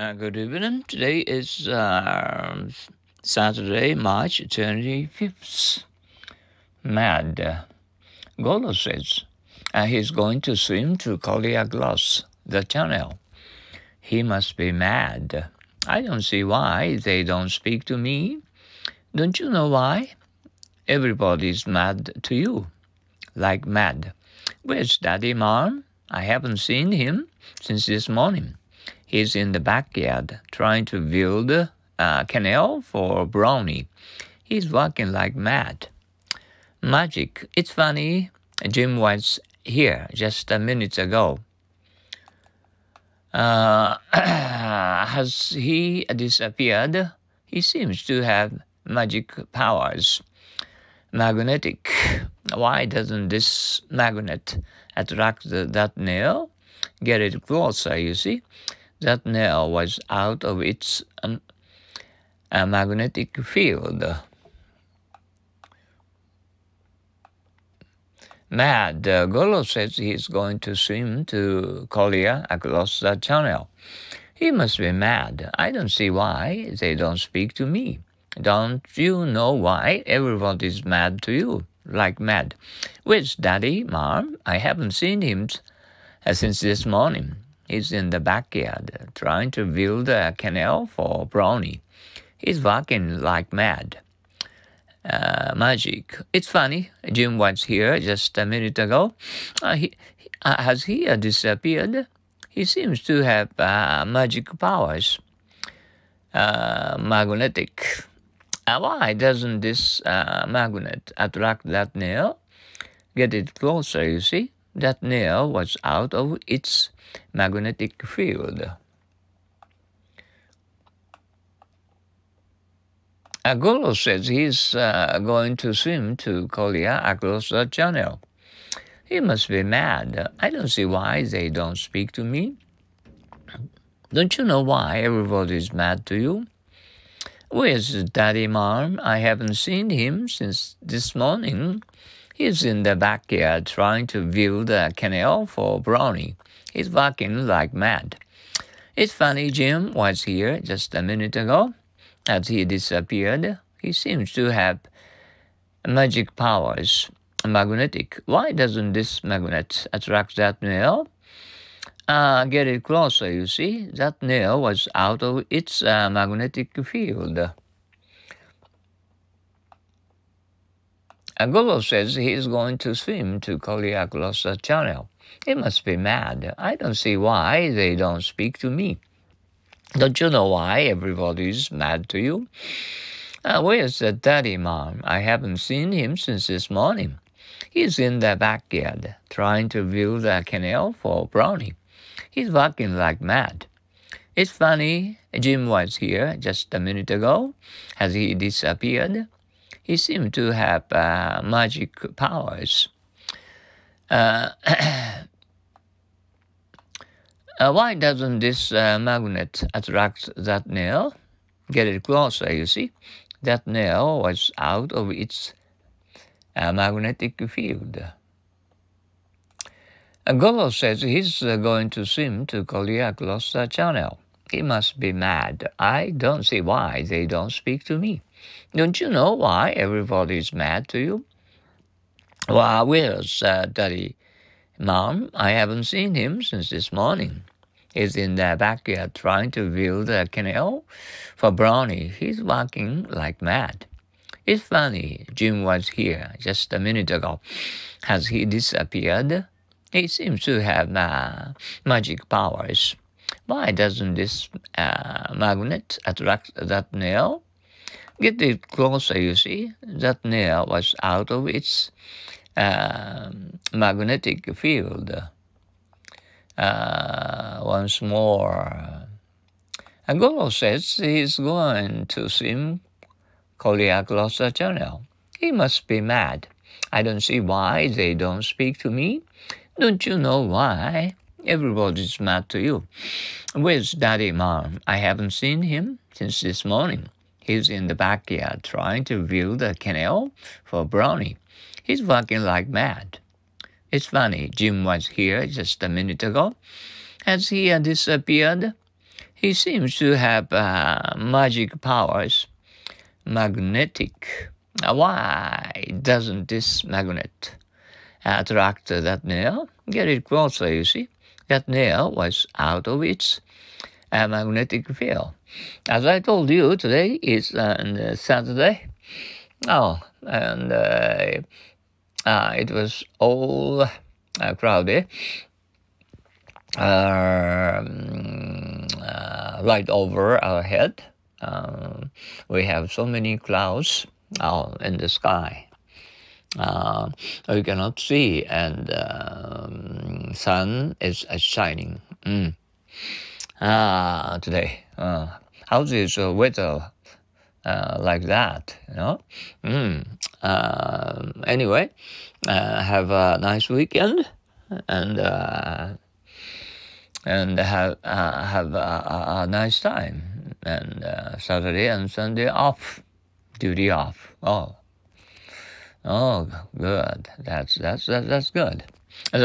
Uh, good evening. Today is uh, Saturday, March 25th. Mad. Golo says uh, he's going to swim to Gloss, the channel. He must be mad. I don't see why they don't speak to me. Don't you know why? Everybody's mad to you. Like mad. Where's Daddy Mom? I haven't seen him since this morning. He's in the backyard trying to build a canal for Brownie. He's working like mad. Magic. It's funny. Jim was here just a minute ago. Uh, has he disappeared? He seems to have magic powers. Magnetic. Why doesn't this magnet attract that nail? Get it closer, you see that nail was out of its um, magnetic field. Mad, uh, Golo says he's going to swim to Korea across the channel. He must be mad. I don't see why they don't speak to me. Don't you know why everybody's mad to you? Like mad. Where's Daddy, Mom? I haven't seen him since this morning. He's in the backyard trying to build a canal for Brownie. He's working like mad. Uh, magic. It's funny. Jim was here just a minute ago. Uh, he, uh, has he uh, disappeared? He seems to have uh, magic powers. Uh, magnetic. why doesn't this magnet attract that nail? Get it closer, you see? That nail was out of its magnetic field. Agolo says he's uh, going to swim to Korea across the channel. He must be mad. I don't see why they don't speak to me. Don't you know why everybody's mad to you? Where's Daddy Mom? I haven't seen him since this morning. He's in the backyard trying to build a canal for Brownie. He's working like mad. It's funny Jim was here just a minute ago. As he disappeared, he seems to have magic powers. Magnetic. Why doesn't this magnet attract that nail? Uh, get it closer, you see. That nail was out of its uh, magnetic field. Agolo says he is going to swim to Koliaklosa Channel. He must be mad. I don't see why they don't speak to me. Don't you know why everybody's mad to you? Uh, where's the daddy, mom? I haven't seen him since this morning. He's in the backyard trying to build a canal for Brownie. He's working like mad. It's funny, Jim was here just a minute ago. Has he disappeared? He seemed to have uh, magic powers. Uh, uh, why doesn't this uh, magnet attract that nail? Get it closer, you see. That nail was out of its uh, magnetic field. Golo says he's going to swim to Koliaklos Channel. He must be mad. I don't see why they don't speak to me. Don't you know why everybody is mad to you? Why, where's uh, Daddy? Mom, I haven't seen him since this morning. He's in the backyard trying to build a canal for Brownie. He's working like mad. It's funny, Jim was here just a minute ago. Has he disappeared? He seems to have uh, magic powers. Why doesn't this uh, magnet attract that nail? Get it closer, you see. That nail was out of its uh, magnetic field. Uh, once more. Agolo says he's going to swim Koliaklosa Channel. He must be mad. I don't see why they don't speak to me. Don't you know why? Everybody's mad to you. Where's Daddy Mom? I haven't seen him since this morning. He's in the backyard trying to build a canal for Brownie. He's working like mad. It's funny, Jim was here just a minute ago. Has he disappeared? he seems to have uh, magic powers, magnetic. Why doesn't this magnet attract that nail? Get it closer, you see. That nail was out of its magnetic field. As I told you, today is uh, Saturday. Oh, and uh, uh, it was all uh, crowded. Um, uh, right over our head, um, we have so many clouds out in the sky. Uh, we cannot see, and um, sun is uh, shining. Mm. Ah, today. Uh, how's this weather uh, like that? You know. Mm. Uh, anyway, have a nice weekend, and uh, and have uh, have a, a, nice time. And uh, Saturday and Sunday off, duty off. Oh, oh, good. That's that's that's, that's good.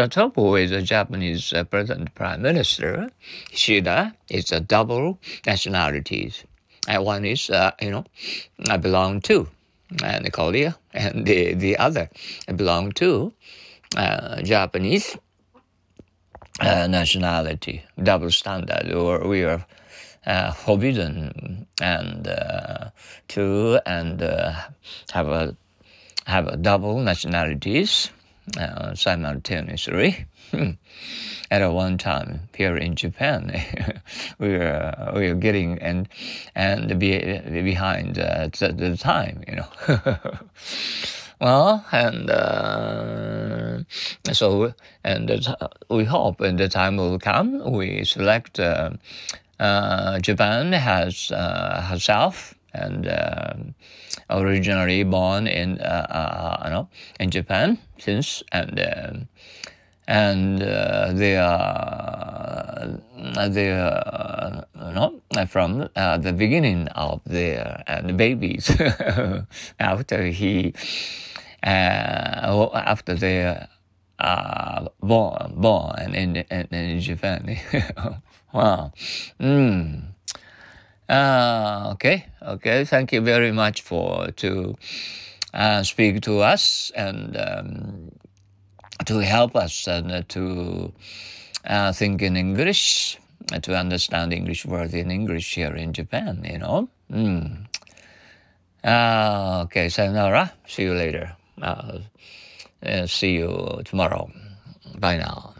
Trouble with the Japanese uh, present prime minister, Shida is a double nationalities. And one is, uh, you know, I belong to and Korea, and the, the other I belong to uh, Japanese uh, nationality, double standard, or we are uh, forbidden and uh, to and uh, have a have a double nationalities uh, simultaneously. At a one time here in Japan, we are we are getting and and be, behind uh, the, time, you know. well, and uh, so and we hope the time will come. We select uh, uh, Japan has uh, herself and uh, originally born in uh, you know in Japan since and and uh, they are they are not from uh, the beginning of their uh, the babies after he uh, after they are born born in in, in Japan. wow. Mm. Uh, okay, okay. Thank you very much for to uh, speak to us and um, to help us and to uh, think in English, to understand English words in English here in Japan. You know. Mm. Uh, okay, sayonara. See you later. Uh, see you tomorrow. Bye now.